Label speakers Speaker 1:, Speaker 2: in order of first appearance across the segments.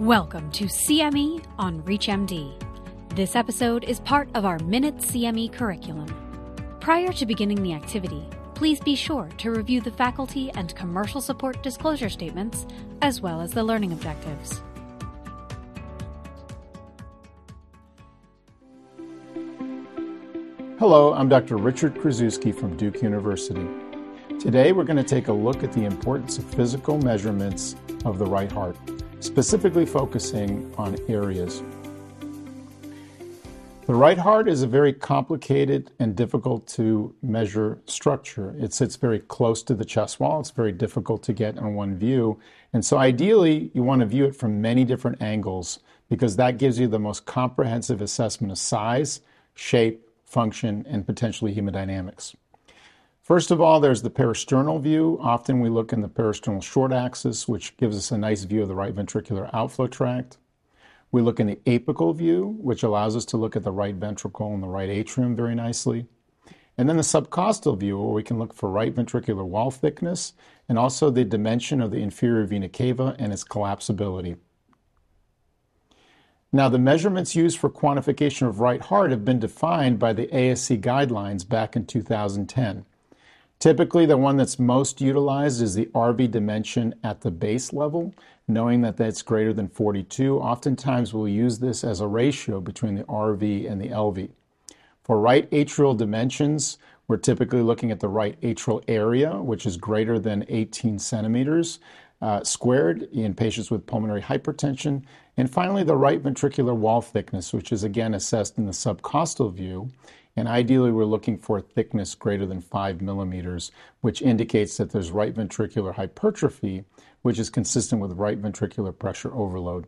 Speaker 1: Welcome to CME on ReachMD. This episode is part of our Minute CME curriculum. Prior to beginning the activity, please be sure to review the faculty and commercial support disclosure statements as well as the learning objectives.
Speaker 2: Hello, I'm Dr. Richard Krasuski from Duke University. Today we're going to take a look at the importance of physical measurements of the right heart specifically focusing on areas. The right heart is a very complicated and difficult to measure structure. It sits very close to the chest wall. It's very difficult to get in one view. And so ideally, you want to view it from many different angles because that gives you the most comprehensive assessment of size, shape, function, and potentially hemodynamics. First of all, there's the parasternal view. Often we look in the parasternal short axis, which gives us a nice view of the right ventricular outflow tract. We look in the apical view, which allows us to look at the right ventricle and the right atrium very nicely. And then the subcostal view, where we can look for right ventricular wall thickness and also the dimension of the inferior vena cava and its collapsibility. Now, the measurements used for quantification of right heart have been defined by the ASE guidelines back in 2010. Typically, the one that's most utilized is the RV dimension at the base level, knowing that that's greater than 42. Oftentimes, we'll use this as a ratio between the RV and the LV. For right atrial dimensions, we're typically looking at the right atrial area, which is greater than 18 centimeters uh, squared in patients with pulmonary hypertension. And finally, the right ventricular wall thickness, which is again assessed in the subcostal view. And ideally, we're looking for a thickness greater than five millimeters, which indicates that there's right ventricular hypertrophy, which is consistent with right ventricular pressure overload.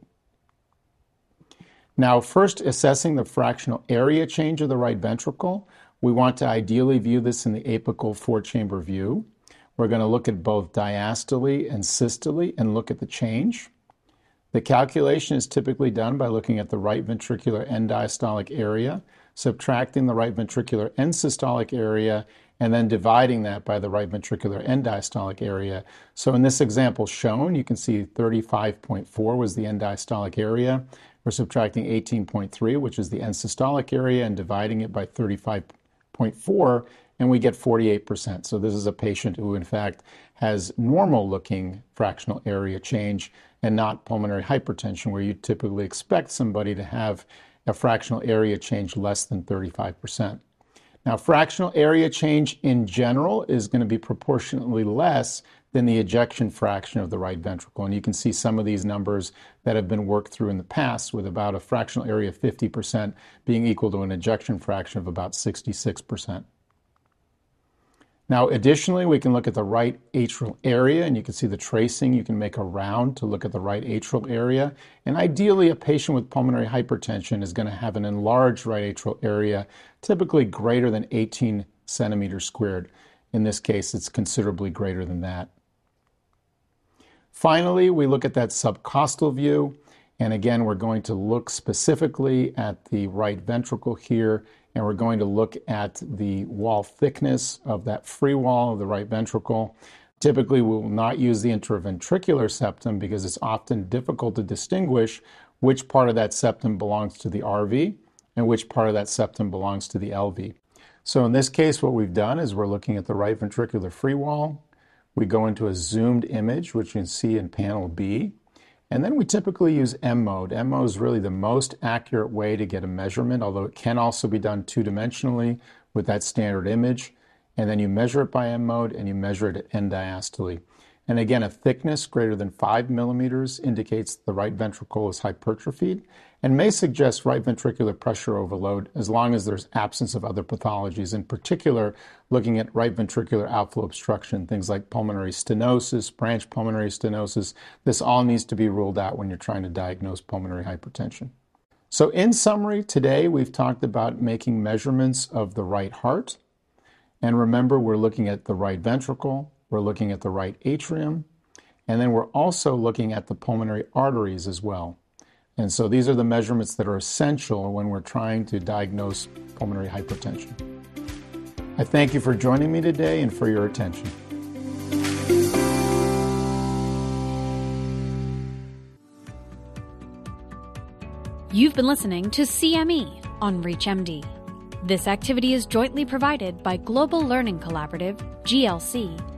Speaker 2: Now, first assessing the fractional area change of the right ventricle, we want to ideally view this in the apical four chamber view. We're going to look at both diastole and systole and look at the change. The calculation is typically done by looking at the right ventricular end diastolic area subtracting the right ventricular end systolic area, and then dividing that by the right ventricular end diastolic area. So in this example shown, you can see 35.4 was the end diastolic area. We're subtracting 18.3, which is the end systolic area, and dividing it by 35.4, and we get 48%. So this is a patient who, in fact, has normal looking fractional area change and not pulmonary hypertension, where you typically expect somebody to have a fractional area change less than 35%. Now, fractional area change in general is going to be proportionately less than the ejection fraction of the right ventricle. And you can see some of these numbers that have been worked through in the past with about a fractional area of 50% being equal to an ejection fraction of about 66%. Now, additionally, we can look at the right atrial area, and you can see the tracing. You can make a round to look at the right atrial area. And ideally, a patient with pulmonary hypertension is going to have an enlarged right atrial area, typically greater than 18 centimeters squared. In this case, it's considerably greater than that. Finally, we look at that subcostal view. And again, we're going to look specifically at the right ventricle here and we're going to look at the wall thickness of that free wall of the right ventricle. Typically, we will not use the interventricular septum because it's often difficult to distinguish which part of that septum belongs to the RV and which part of that septum belongs to the LV. So in this case, what we've done is we're looking at the right ventricular free wall. We go into a zoomed image, which you can see in panel B. And then we typically use M mode. M mode is really the most accurate way to get a measurement, although it can also be done two dimensionally with that standard image. And then you measure it by M mode and you measure it end diastole. And again, a thickness greater than five millimeters indicates the right ventricle is hypertrophied and may suggest right ventricular pressure overload as long as there's absence of other pathologies, in particular, looking at right ventricular outflow obstruction, things like pulmonary stenosis, branch pulmonary stenosis. This all needs to be ruled out when you're trying to diagnose pulmonary hypertension. So, in summary, today we've talked about making measurements of the right heart. And remember, we're looking at the right ventricle, we're looking at the right atrium, and then we're also looking at the pulmonary arteries as well. And so these are the measurements that are essential when we're trying to diagnose pulmonary hypertension. I thank you for joining me today and for your attention.
Speaker 1: You've been listening to CME on ReachMD. This activity is jointly provided by Global Learning Collaborative, GLC,